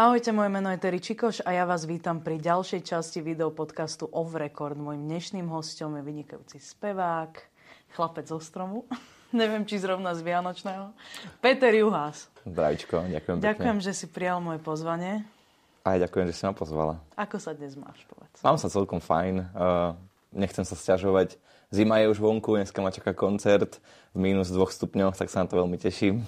Ahojte, moje meno je Terry Čikoš a ja vás vítam pri ďalšej časti videopodcastu Off Record. Mojím dnešným hostom je vynikajúci spevák, chlapec zo stromu, neviem, či zrovna z Vianočného, Peter Juhás. Zdravičko, ďakujem Ďakujem, pekne. že si prijal moje pozvanie. Aj ďakujem, že si ma pozvala. Ako sa dnes máš, povedz? Mám sa celkom fajn, uh, nechcem sa sťažovať. Zima je už vonku, dneska ma čaká koncert v minus dvoch stupňoch, tak sa na to veľmi teším.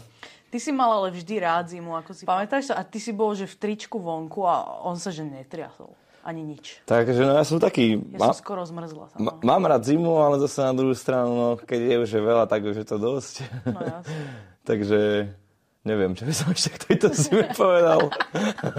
Ty si mal ale vždy rád zimu, ako si pamätáš sa? A ty si bol, že v tričku vonku a on sa že netriasol. Ani nič. Takže no ja som taký... Ja som skoro zmrzla. ma, mám rád zimu, ale zase na druhú stranu, no, keď je už veľa, tak už je to dosť. No jasne. Takže neviem, čo by som ešte k tejto zime povedal.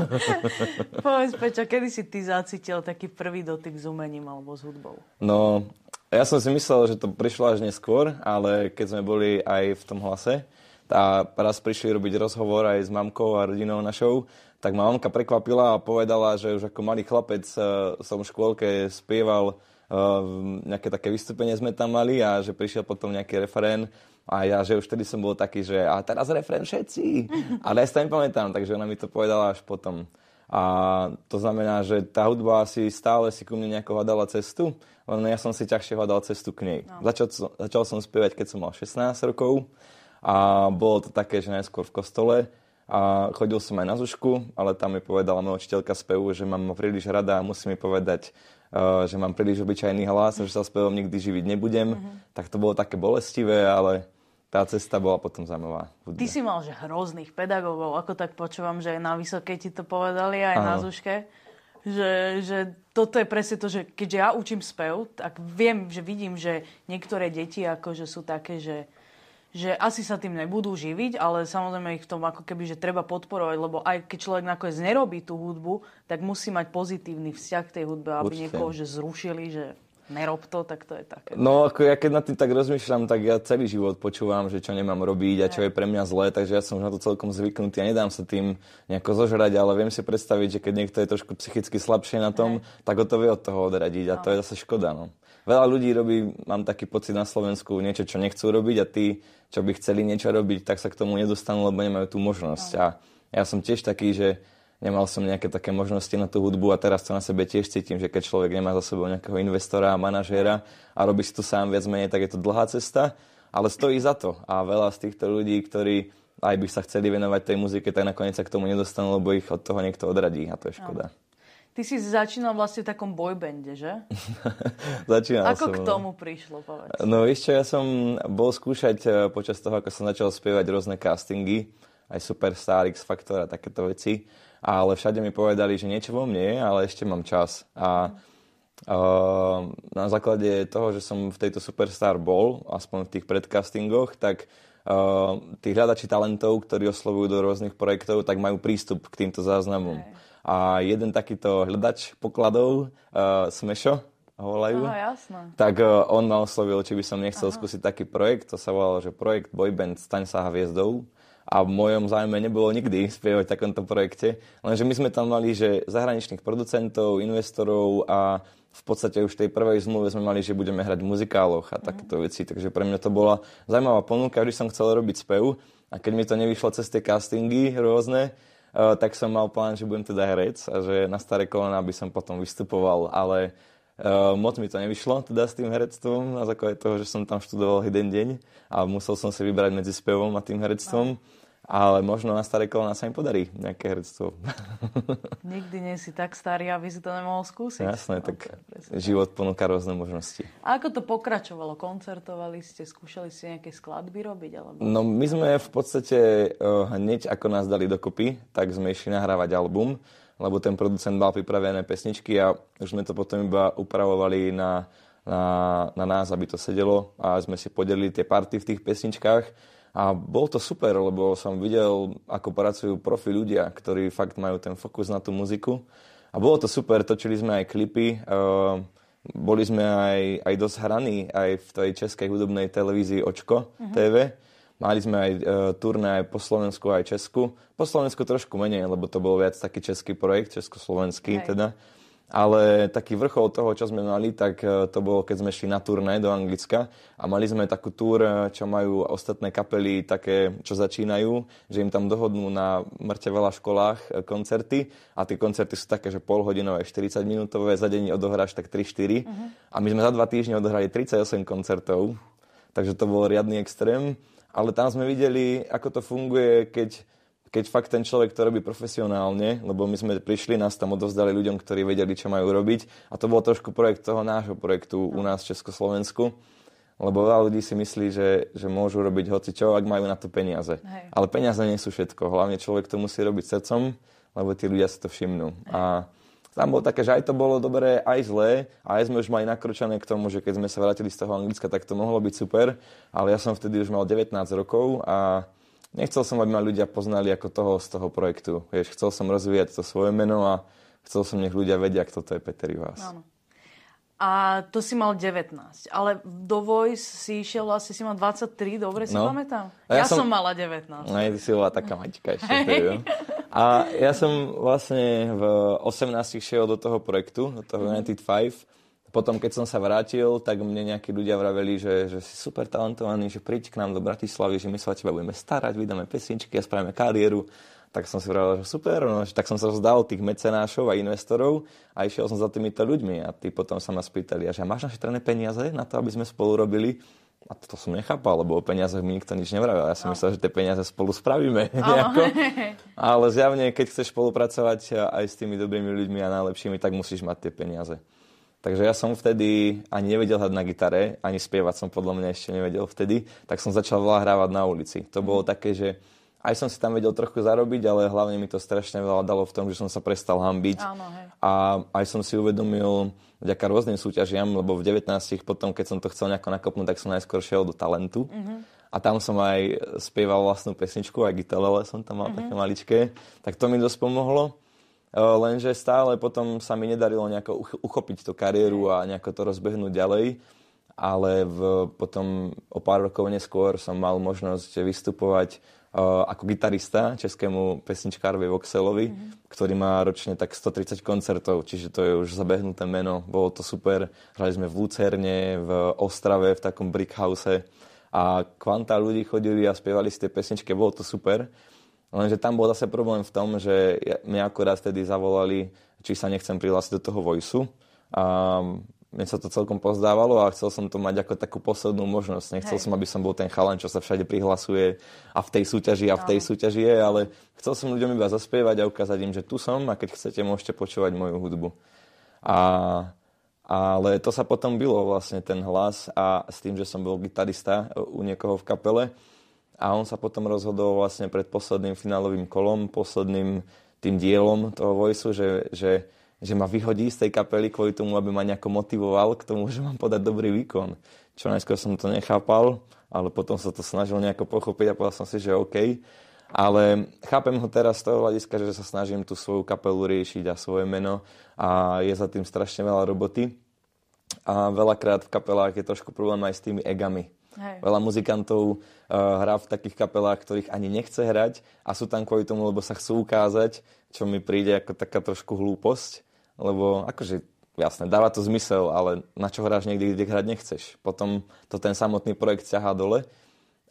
Povedz, Peťa, kedy si ty zacítil taký prvý dotyk s umením alebo s hudbou? No, ja som si myslel, že to prišlo až neskôr, ale keď sme boli aj v tom hlase, a raz prišli robiť rozhovor aj s mamkou a rodinou našou, tak ma mamka prekvapila a povedala, že už ako malý chlapec uh, som v škôlke spieval uh, nejaké také vystúpenie sme tam mali a že prišiel potom nejaký referén a ja, že už vtedy som bol taký, že a teraz refrén všetci. Ale ja si to nepamätám, takže ona mi to povedala až potom. A to znamená, že tá hudba si stále si ku mne nejako hľadala cestu, len ja som si ťažšie hľadal cestu k nej. No. Začal, začal som spievať, keď som mal 16 rokov a bolo to také, že najskôr v kostole a chodil som aj na zušku, ale tam mi povedala moja učiteľka spevu, že mám príliš rada a musí mi povedať, uh, že mám príliš obyčajný hlas, že sa spevom nikdy živiť nebudem. Mm-hmm. Tak to bolo také bolestivé, ale tá cesta bola potom zaujímavá. Ty si mal že hrozných pedagógov, ako tak počúvam, že aj na Vysokej ti to povedali, aj Aha. na Zuške. Že, že toto je presne to, že keďže ja učím spev, tak viem, že vidím, že niektoré deti akože sú také, že že asi sa tým nebudú živiť, ale samozrejme ich v tom ako keby, že treba podporovať, lebo aj keď človek nakoniec nerobí tú hudbu, tak musí mať pozitívny vzťah k tej hudbe, aby Určite. niekoho že zrušili, že nerob to, tak to je také. No, ako ja keď nad tým tak rozmýšľam, tak ja celý život počúvam, že čo nemám robiť a čo je pre mňa zlé, takže ja som už na to celkom zvyknutý a nedám sa tým nejako zožrať, ale viem si predstaviť, že keď niekto je trošku psychicky slabšie na tom, Hej. tak ho to vie od toho odradiť a no. to je zase škoda. No. Veľa ľudí robí, mám taký pocit na Slovensku, niečo, čo nechcú robiť a tí, čo by chceli niečo robiť, tak sa k tomu nedostanú, lebo nemajú tú možnosť. No. A ja som tiež taký, že nemal som nejaké také možnosti na tú hudbu a teraz to na sebe tiež cítim, že keď človek nemá za sebou nejakého investora a manažéra a robí si to sám viac menej, tak je to dlhá cesta, ale stojí za to. A veľa z týchto ľudí, ktorí aj by sa chceli venovať tej muzike, tak nakoniec sa k tomu nedostanú, lebo ich od toho niekto odradí a to je škoda. No. Ty si začínal vlastne v takom boybande, že? Začínal Ako som. k no. tomu prišlo, povedz? No ešte ja som bol skúšať eh, počas toho, ako som začal spievať rôzne castingy, aj Superstar, X Factor a takéto veci. Ale všade mi povedali, že niečo vo mne je, ale ešte mám čas. A uh, na základe toho, že som v tejto Superstar bol, aspoň v tých predcastingoch, tak uh, tí hľadači talentov, ktorí oslovujú do rôznych projektov, tak majú prístup k týmto záznamom. Okay. A jeden takýto hľadač pokladov, uh, Smešo, ho volajú, Aha, tak uh, on ma oslovil, či by som nechcel Aha. skúsiť taký projekt. To sa volalo, že projekt Boyband Staň sa hviezdou. A v mojom zájme nebolo nikdy spievať v takomto projekte. Lenže my sme tam mali, že zahraničných producentov, investorov a v podstate už v tej prvej zmluve sme mali, že budeme hrať v muzikáloch a takéto veci. Takže pre mňa to bola zaujímavá ponuka, vždy som chcel robiť spev. A keď mi to nevyšlo cez tie castingy rôzne, tak som mal plán, že budem teda herec a že na staré kolena by som potom vystupoval, ale uh, moc mi to nevyšlo teda s tým herectvom na základe toho, že som tam študoval jeden deň a musel som si vybrať medzi spevom a tým herectvom. Aj. Ale možno na staré kolena sa im podarí nejaké herectvo. Nikdy nie si tak starý, aby si to nemohol skúsiť. Jasné, tak okay, život ponúka rôzne možnosti. A ako to pokračovalo? Koncertovali ste, skúšali ste nejaké skladby robiť? Alebo... No my sme v podstate uh, hneď ako nás dali dokopy, tak sme išli nahrávať album, lebo ten producent mal pripravené pesničky a už sme to potom iba upravovali na, na, na nás, aby to sedelo a sme si podelili tie party v tých pesničkách a bol to super, lebo som videl, ako pracujú profi ľudia, ktorí fakt majú ten fokus na tú muziku. A bolo to super, točili sme aj klipy, uh, boli sme aj, aj dosť hraní aj v tej českej hudobnej televízii Očko uh-huh. TV. Mali sme aj uh, turné aj po Slovensku, aj Česku. Po Slovensku trošku menej, lebo to bol viac taký český projekt, československý Hej. teda. Ale taký vrchol toho, čo sme mali, tak e, to bolo, keď sme šli na turné do Anglicka a mali sme takú túr, e, čo majú ostatné kapely také, čo začínajú, že im tam dohodnú na mŕte veľa školách e, koncerty. A tie koncerty sú také, že polhodinové, 40 minútové, za deň odohráš tak 3-4 uh-huh. A my sme za dva týždne odohrali 38 koncertov, takže to bol riadny extrém, ale tam sme videli, ako to funguje, keď keď fakt ten človek to robí profesionálne, lebo my sme prišli, nás tam odovzdali ľuďom, ktorí vedeli, čo majú robiť a to bol trošku projekt toho nášho projektu u nás v Československu, lebo veľa ľudí si myslí, že, že môžu robiť hoci čo, ak majú na to peniaze. Hej. Ale peniaze nie sú všetko, hlavne človek to musí robiť srdcom, lebo tí ľudia si to všimnú. Hej. A tam bolo také, že aj to bolo dobré, aj zlé, a aj sme už mali nakročené k tomu, že keď sme sa vrátili z toho Anglicka, tak to mohlo byť super, ale ja som vtedy už mal 19 rokov a nechcel som, aby ma ľudia poznali ako toho z toho projektu. Vieš, chcel som rozvíjať to svoje meno a chcel som, nech ľudia vedia, kto to je Peter. Áno. A to si mal 19, ale do Voice si išiel vlastne, si mal 23, dobre si no. pamätám? Ja, ja som, som mala 19. No, ty si bola taká maťka ešte. Hey. A ja som vlastne v 18 šiel do toho projektu, do toho mm. United 5 potom, keď som sa vrátil, tak mne nejakí ľudia vraveli, že, že si super talentovaný, že príď k nám do Bratislavy, že my sa o teba budeme starať, vydáme pesničky a spravíme kariéru. Tak som si vravel, že super, no, tak som sa vzdal tých mecenášov a investorov a išiel som za týmito ľuďmi. A tí potom sa ma spýtali, že máš našetrené peniaze na to, aby sme spolu robili? A to som nechápal, lebo o peniazoch mi nikto nič nevravel. Ja som no. myslel, že tie peniaze spolu spravíme. Ale zjavne, keď chceš spolupracovať aj s tými dobrými ľuďmi a najlepšími, tak musíš mať tie peniaze. Takže ja som vtedy ani nevedel hrať na gitare, ani spievať som podľa mňa ešte nevedel vtedy, tak som začal veľa hrávať na ulici. To bolo mhm. také, že aj som si tam vedel trochu zarobiť, ale hlavne mi to strašne veľa dalo v tom, že som sa prestal hambiť. Áno, hej. A aj som si uvedomil vďaka rôznym súťažiam, lebo v 19 potom, keď som to chcel nejako nakopnúť, tak som najskôr šiel do talentu. Mm-hmm. A tam som aj spieval vlastnú pesničku, aj gitalele som tam mal mm-hmm. také maličké. Tak to mi dosť pomohlo. Eh, lenže stále potom sa mi nedarilo nejako uchopiť tú kariéru a nejako to rozbehnúť ďalej. Ale v, potom o pár rokov neskôr som mal možnosť vystupovať uh, ako gitarista českému pesničkárovi Voxelovi, mm-hmm. ktorý má ročne tak 130 koncertov, čiže to je už zabehnuté meno. Bolo to super. Hrali sme v Lucerne, v Ostrave, v takom brickhouse a kvanta ľudí chodili a spievali si tie pesničky, bolo to super. Lenže tam bol zase problém v tom, že mňa akorát vtedy zavolali, či sa nechcem prihlásiť do toho vojsu. A mne sa to celkom pozdávalo a chcel som to mať ako takú poslednú možnosť. Nechcel Hej. som, aby som bol ten chalan, čo sa všade prihlasuje a v tej súťaži a v tej no. súťaži je, ale chcel som ľuďom iba zaspievať a ukázať im, že tu som a keď chcete, môžete počúvať moju hudbu. A, ale to sa potom bylo vlastne ten hlas a s tým, že som bol gitarista u niekoho v kapele, a on sa potom rozhodol vlastne pred posledným finálovým kolom, posledným tým dielom toho Voice, že, že, že ma vyhodí z tej kapely kvôli tomu, aby ma nejako motivoval k tomu, že mám podať dobrý výkon. Čo najskôr som to nechápal, ale potom sa to snažil nejako pochopiť a povedal som si, že OK. Ale chápem ho teraz z toho hľadiska, že sa snažím tú svoju kapelu riešiť a svoje meno a je za tým strašne veľa roboty. A veľakrát v kapelách je trošku problém aj s tými egami Hej. Veľa muzikantov uh, hrá v takých kapelách, ktorých ani nechce hrať a sú tam kvôli tomu, lebo sa chcú ukázať, čo mi príde ako taká trošku hlúposť, lebo akože jasné, dáva to zmysel, ale na čo hráš niekde, kde hrať nechceš. Potom to ten samotný projekt ťahá dole,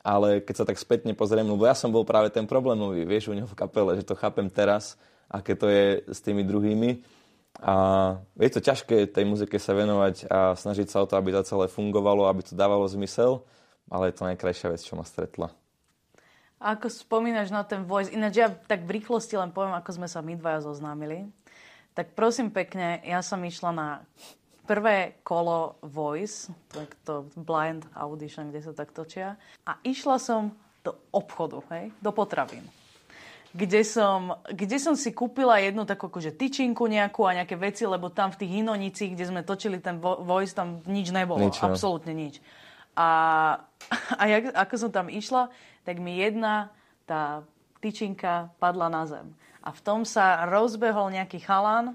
ale keď sa tak spätne pozriem, lebo ja som bol práve ten problémový, vieš, u neho v kapele, že to chápem teraz, aké to je s tými druhými. A je to ťažké tej muzike sa venovať a snažiť sa o to, aby to celé fungovalo, aby to dávalo zmysel, ale je to najkrajšia vec, čo ma stretla. A ako spomínaš na ten voice, ináč ja tak v rýchlosti len poviem, ako sme sa my dvaja zoznámili. Tak prosím pekne, ja som išla na prvé kolo Voice, tak to blind audition, kde sa tak točia. A išla som do obchodu, hej, do potravín kde som, kde som si kúpila jednu takú akože tyčinku nejakú a nejaké veci, lebo tam v tých Inonicích, kde sme točili ten voice, tam nič nebolo. Nič, no. Absolútne nič. A, a jak, ako som tam išla, tak mi jedna tá tyčinka padla na zem. A v tom sa rozbehol nejaký chalan,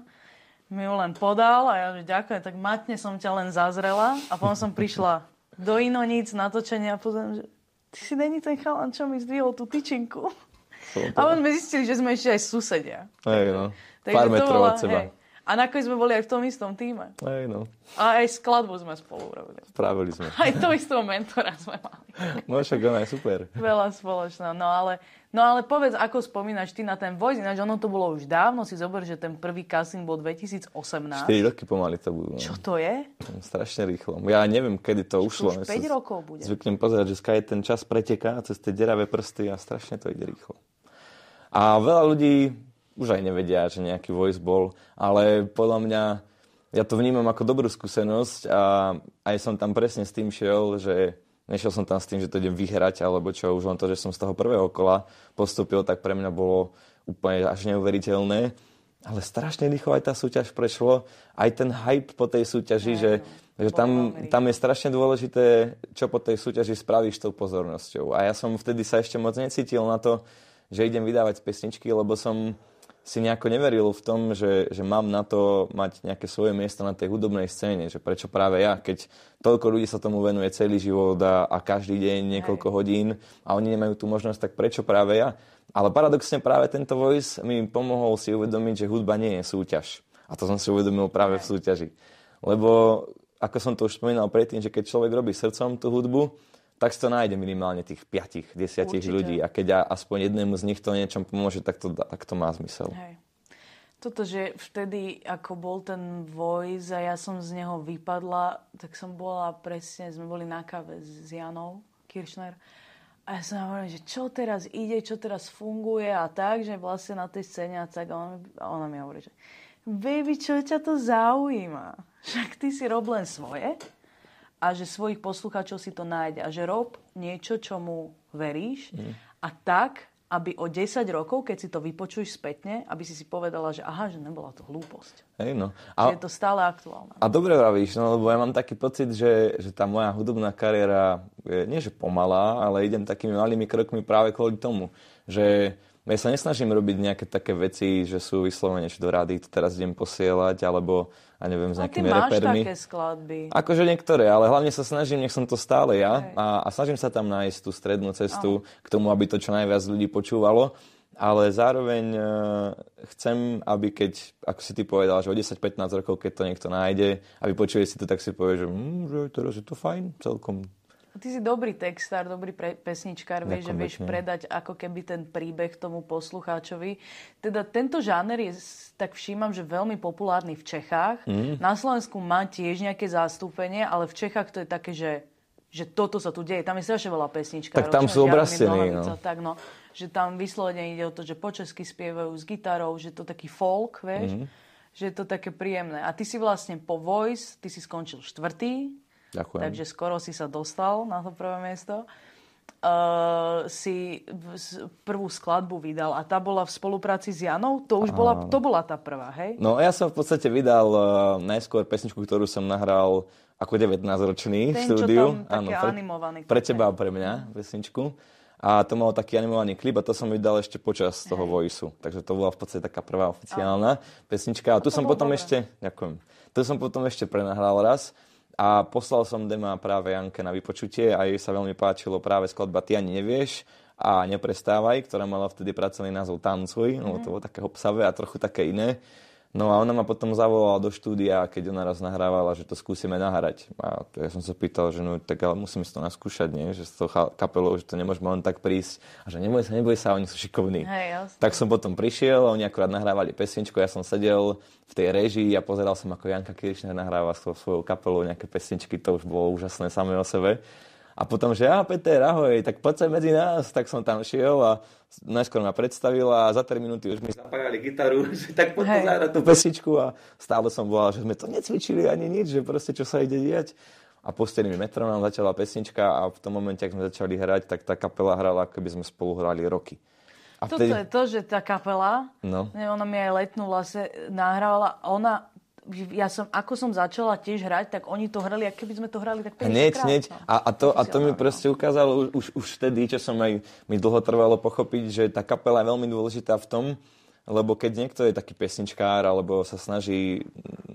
mi ju len podal a ja že ďakujem, tak matne som ťa len zazrela a potom som prišla do Inonic natočenia a pozriem, že ty si není ten chalan, čo mi zdvihol tú tyčinku. A potom sme zistili, že sme ešte aj susedia. Hej, no. Takže Pár metrov od seba. Hej. A nakoniec sme boli aj v tom istom týme. Aj no. A aj skladbu sme spolu robili. Spravili sme. Aj to istého mentora sme mali. No však ona je super. Veľa spoločného. No ale, no ale povedz, ako spomínaš ty na ten voice, ináč ono to bolo už dávno, si zober, že ten prvý casting bol 2018. 4 roky pomaly to budú. No. Čo to je? Strašne rýchlo. Ja neviem, kedy to ušlo. Už 5 rokov bude. Zvyknem pozerať, že skaj ten čas preteká cez tie deravé prsty a strašne to ide rýchlo. A veľa ľudí už aj nevedia, že nejaký voice bol, ale podľa mňa ja to vnímam ako dobrú skúsenosť a aj som tam presne s tým šiel, že nešiel som tam s tým, že to idem vyhrať, alebo čo, už len to, že som z toho prvého kola postupil, tak pre mňa bolo úplne až neuveriteľné. Ale strašne rýchlo aj tá súťaž prešlo. Aj ten hype po tej súťaži, že, že tam, tam je strašne dôležité, čo po tej súťaži spravíš tou pozornosťou. A ja som vtedy sa ešte moc necítil na to, že idem vydávať pesničky, lebo som si nejako neveril v tom, že, že mám na to mať nejaké svoje miesto na tej hudobnej scéne, že prečo práve ja, keď toľko ľudí sa tomu venuje celý život a, a každý deň niekoľko hodín a oni nemajú tú možnosť, tak prečo práve ja? Ale paradoxne práve tento voice mi pomohol si uvedomiť, že hudba nie je súťaž. A to som si uvedomil práve v súťaži. Lebo, ako som to už spomínal predtým, že keď človek robí srdcom tú hudbu, tak to nájde minimálne tých 5, 10 ľudí. A keď aspoň jednému z nich to niečom pomôže, tak to, tak to má zmysel. Hej. Toto, že vtedy, ako bol ten voice a ja som z neho vypadla, tak som bola presne, sme boli na kave s Janou Kirchner a ja som hovorila, že čo teraz ide, čo teraz funguje a tak, že vlastne na tej scéne a tak. A ona, a ona mi hovorí, že baby, čo ťa to zaujíma? Však ty si rob len svoje a že svojich poslucháčov si to nájde a že rob niečo, čomu veríš mm. a tak, aby o 10 rokov, keď si to vypočuješ spätne, aby si si povedala, že aha, že nebola to hlúposť. Hej, no. A, že je to stále aktuálne. A dobre vravíš, no, lebo ja mám taký pocit, že, že tá moja hudobná kariéra je nie že pomalá, ale idem takými malými krokmi práve kvôli tomu, že ja sa nesnažím robiť nejaké také veci, že sú vyslovene, že do rady to teraz idem posielať, alebo a neviem, s nejakými a ty máš také skladby. Akože niektoré, ale hlavne sa snažím, nech som to stále ja a, a snažím sa tam nájsť tú strednú cestu Aha. k tomu, aby to čo najviac ľudí počúvalo. Ale zároveň uh, chcem, aby keď, ako si ty povedal, že o 10-15 rokov, keď to niekto nájde a vypočuje si to, tak si povie, že, mm, že teraz je to fajn, celkom Ty si dobrý textár, dobrý pre, pesničkár, vieš, že vieš predať ako keby ten príbeh tomu poslucháčovi. Teda tento žáner je, tak všímam, že veľmi populárny v Čechách. Mm. Na Slovensku má tiež nejaké zastúpenie, ale v Čechách to je také, že že toto sa tu deje. Tam je strašne veľa pesničkárov. Tak tam sú obrastení. No. Tak, no, že tam vyslovene ide o to, že po česky spievajú s gitarou, že to taký folk, vieš, mm. že je to také príjemné. A ty si vlastne po Voice, ty si skončil štvrtý, Ďakujem. Takže skoro si sa dostal na to prvé miesto. Uh, si prvú skladbu vydal a tá bola v spolupráci s Janou? To už bola, to bola tá prvá, hej? No ja som v podstate vydal uh, najskôr pesničku, ktorú som nahral ako 19-ročný v štúdiu. Ten, Áno, pre, animovaný. Pre teba a pre mňa pesničku. A to mal taký animovaný klip a to som vydal ešte počas toho voisu. Takže to bola v podstate taká prvá oficiálna pesnička. A tu som potom dobré. ešte, ďakujem, tu som potom ešte prenahral raz. A poslal som dema práve Janke na vypočutie a jej sa veľmi páčilo práve skladba Ty ani nevieš a Neprestávaj, ktorá mala vtedy pracovný názov Tancuj, mm. lebo to bolo také obsavé a trochu také iné. No a ona ma potom zavolala do štúdia, keď ona raz nahrávala, že to skúsime nahrať. A ja som sa pýtal, že no tak ale musíme si to naskúšať, nie? že s tou kapelou, že to nemôžeme len tak prísť. A že neboj sa, neboj sa, oni sú šikovní. Hey, tak som potom prišiel, oni akurát nahrávali pesničku, ja som sedel v tej režii a pozeral som, ako Janka Kiršner nahráva svojou kapelou nejaké pesničky, to už bolo úžasné samé o sebe. A potom, že ja, Peter, ahoj, tak poď sa medzi nás. Tak som tam šiel a najskôr ma predstavila a za 3 minúty už mi zapájali gitaru, že tak poď zahrať tú pesničku a stále som volal, že sme to necvičili ani nič, že proste čo sa ide diať. A mi metronóm, začala pesnička a v tom momente, ak sme začali hrať, tak tá kapela hrala, ako by sme spolu hrali roky. A Toto vtedy... je to, že tá kapela, no. ona mi aj letnú vlastne nahrávala, ona ja som, ako som začala tiež hrať, tak oni to hrali, ako keby sme to hrali tak 50 Hneď, hneď. A, a, to, a to mi proste ukázalo už, už vtedy, čo som aj mi dlho trvalo pochopiť, že tá kapela je veľmi dôležitá v tom, lebo keď niekto je taký pesničkár, alebo sa snaží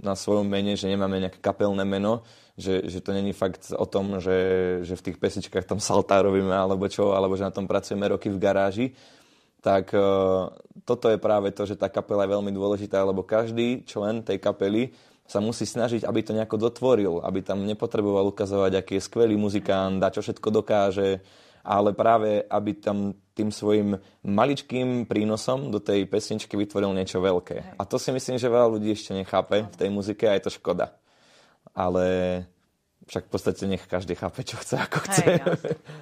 na svojom mene, že nemáme nejaké kapelné meno, že, že to není fakt o tom, že, že v tých pesničkách tam saltá robíme, alebo čo, alebo že na tom pracujeme roky v garáži, tak uh, toto je práve to, že tá kapela je veľmi dôležitá, lebo každý člen tej kapely sa musí snažiť, aby to nejako dotvoril, aby tam nepotreboval ukazovať, aký je skvelý muzikant, a čo všetko dokáže, ale práve, aby tam tým svojim maličkým prínosom do tej pesničky vytvoril niečo veľké. A to si myslím, že veľa ľudí ešte nechápe v tej muzike a je to škoda. Ale však v podstate nech každý chápe, čo chce, ako chce. Hej,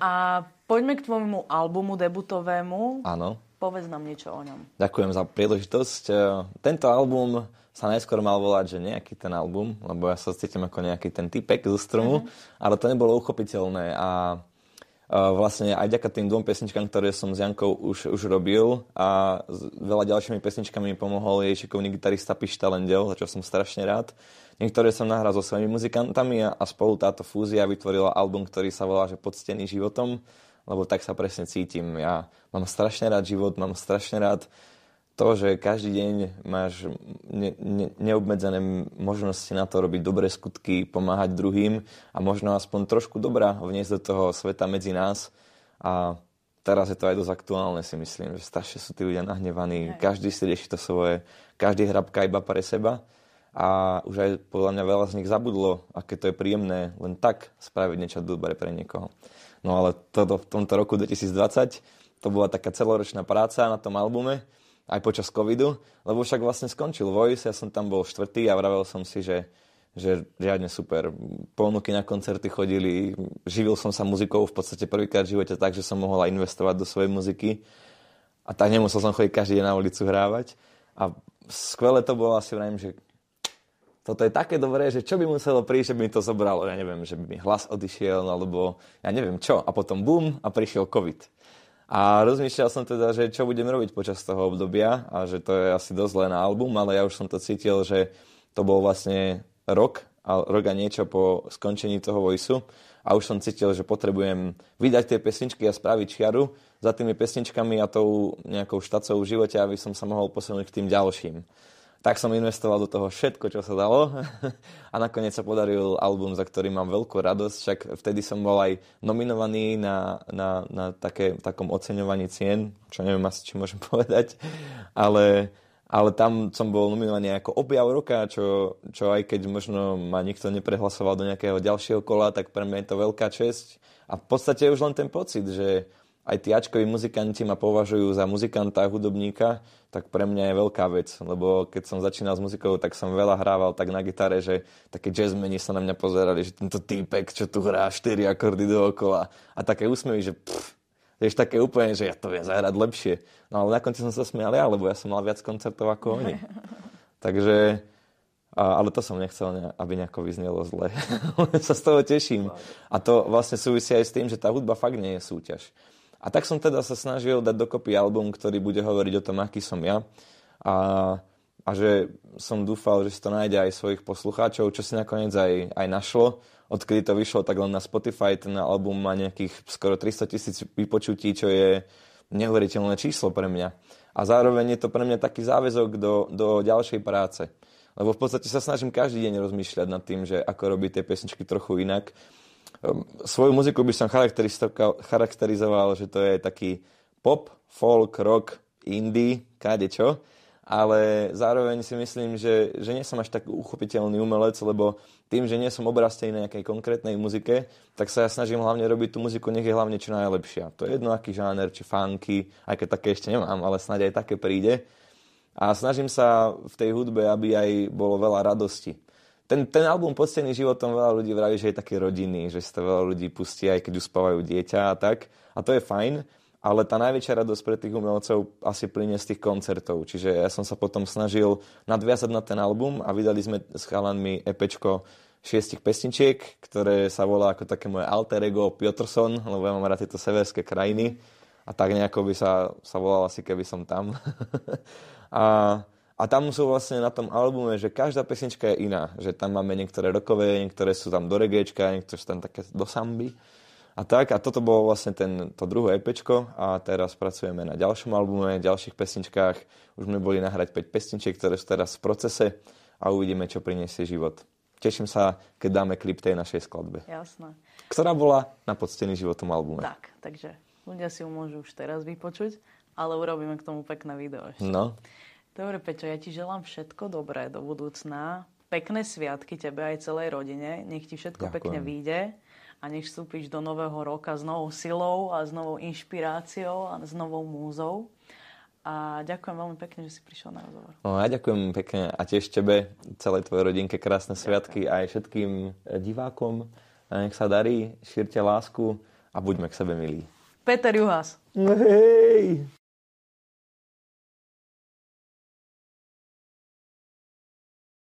a poďme k tvojmu albumu debutovému. Áno. Povedz nám niečo o ňom. Ďakujem za príležitosť. Tento album sa najskôr mal volať, že nejaký ten album, lebo ja sa cítim ako nejaký ten typek zo stromu, uh-huh. ale to nebolo uchopiteľné a vlastne aj ďaká tým dvom pesničkám, ktoré som s Jankou už, už robil a s veľa ďalšími pesničkami mi pomohol jej šikovný gitarista Pišta Lendel, za čo som strašne rád. Niektoré som nahral so svojimi muzikantami a, a spolu táto fúzia vytvorila album, ktorý sa volá že Podstený životom, lebo tak sa presne cítim. Ja mám strašne rád život, mám strašne rád to, že každý deň máš ne, ne, neobmedzené možnosti na to robiť dobré skutky, pomáhať druhým a možno aspoň trošku dobrá vniesť do toho sveta medzi nás. A teraz je to aj dosť aktuálne, si myslím, že strašne sú tí ľudia nahnevaní, každý si rieši to svoje, každý hrabka iba pre seba a už aj podľa mňa veľa z nich zabudlo, aké to je príjemné len tak spraviť niečo dobré pre niekoho. No ale toto v tomto roku 2020 to bola taká celoročná práca na tom albume, aj počas covidu, lebo však vlastne skončil Voice, ja som tam bol štvrtý a vravel som si, že, že riadne super. Ponuky na koncerty chodili, živil som sa muzikou v podstate prvýkrát v živote tak, že som mohol aj investovať do svojej muziky a tak nemusel som chodiť každý deň na ulicu hrávať. A skvelé to bolo, asi vrajím, že toto je také dobré, že čo by muselo prísť, že by mi to zobralo, ja neviem, že by mi hlas odišiel, alebo ja neviem čo. A potom bum a prišiel COVID. A rozmýšľal som teda, že čo budem robiť počas toho obdobia a že to je asi dosť len album, ale ja už som to cítil, že to bol vlastne rok, a rok a niečo po skončení toho vojsu a už som cítil, že potrebujem vydať tie pesničky a spraviť čiaru za tými pesničkami a tou nejakou štacou v živote, aby som sa mohol posunúť k tým ďalším tak som investoval do toho všetko, čo sa dalo. A nakoniec sa podaril album, za ktorý mám veľkú radosť, však vtedy som bol aj nominovaný na, na, na také, takom oceňovaní cien, čo neviem asi, či môžem povedať, ale, ale tam som bol nominovaný ako objav roka, čo, čo aj keď možno ma nikto neprehlasoval do nejakého ďalšieho kola, tak pre mňa je to veľká česť. A v podstate už len ten pocit, že aj tí Ačkoví muzikanti ma považujú za muzikanta a hudobníka, tak pre mňa je veľká vec, lebo keď som začínal s muzikou, tak som veľa hrával tak na gitare, že také jazzmeni sa na mňa pozerali, že tento týpek, čo tu hrá 4 akordy dookola a také úsmevy, že pff, vieš, také úplne, že ja to viem zahrať lepšie. No ale na konci som sa smial ja, lebo ja som mal viac koncertov ako oni. Takže, a, ale to som nechcel, aby nejako vyznelo zle. sa z toho teším. A to vlastne súvisí aj s tým, že tá hudba fakt nie je súťaž. A tak som teda sa snažil dať dokopy album, ktorý bude hovoriť o tom, aký som ja. A, a že som dúfal, že si to nájde aj svojich poslucháčov, čo si nakoniec aj, aj našlo. Odkedy to vyšlo, tak len na Spotify ten album má nejakých skoro 300 tisíc vypočutí, čo je neuveriteľné číslo pre mňa. A zároveň je to pre mňa taký záväzok do, do ďalšej práce. Lebo v podstate sa snažím každý deň rozmýšľať nad tým, že ako robiť tie pesničky trochu inak svoju muziku by som charakterizoval, že to je taký pop, folk, rock, indie, káde čo, ale zároveň si myslím, že, že nie som až tak uchopiteľný umelec, lebo tým, že nie som obrastený na nejakej konkrétnej muzike, tak sa ja snažím hlavne robiť tú muziku, nech je hlavne čo najlepšia. To je jedno, aký žáner, či funky, aj keď také ešte nemám, ale snáď aj také príde. A snažím sa v tej hudbe, aby aj bolo veľa radosti ten, ten album Podstený životom veľa ľudí vraví, že je taký rodinný, že si to veľa ľudí pustí, aj keď uspávajú dieťa a tak. A to je fajn, ale tá najväčšia radosť pre tých umelcov asi plyne z tých koncertov. Čiže ja som sa potom snažil nadviazať na ten album a vydali sme s chalanmi EPčko šiestich pesničiek, ktoré sa volá ako také moje alter ego Piotrson, lebo ja mám rád tieto severské krajiny a tak nejako by sa, sa volal asi, keby som tam. a a tam sú vlastne na tom albume, že každá pesnička je iná. Že tam máme niektoré rokové, niektoré sú tam do reggaečka, niektoré sú tam také do samby. A tak, a toto bolo vlastne ten, to druhé EPčko a teraz pracujeme na ďalšom albume, ďalších pesničkách. Už sme boli nahrať 5 pesničiek, ktoré sú teraz v procese a uvidíme, čo priniesie život. Teším sa, keď dáme klip tej našej skladbe. Jasné. Ktorá bola na podstený životom albume. Tak, takže ľudia si ju môžu už teraz vypočuť. ale urobíme k tomu pekné video ešte. No. Dobre, Peťo, ja ti želám všetko dobré do budúcna. Pekné sviatky tebe aj celej rodine. Nech ti všetko Ďakujem. pekne vyjde a nech vstúpiš do nového roka s novou silou a s novou inšpiráciou a s novou múzou. A ďakujem veľmi pekne, že si prišiel na rozhovor. No, ja ďakujem pekne a tiež tebe, celej tvojej rodinke, krásne sviatky aj všetkým divákom. A nech sa darí, šírte lásku a buďme k sebe milí. Peter Juhas. Hej!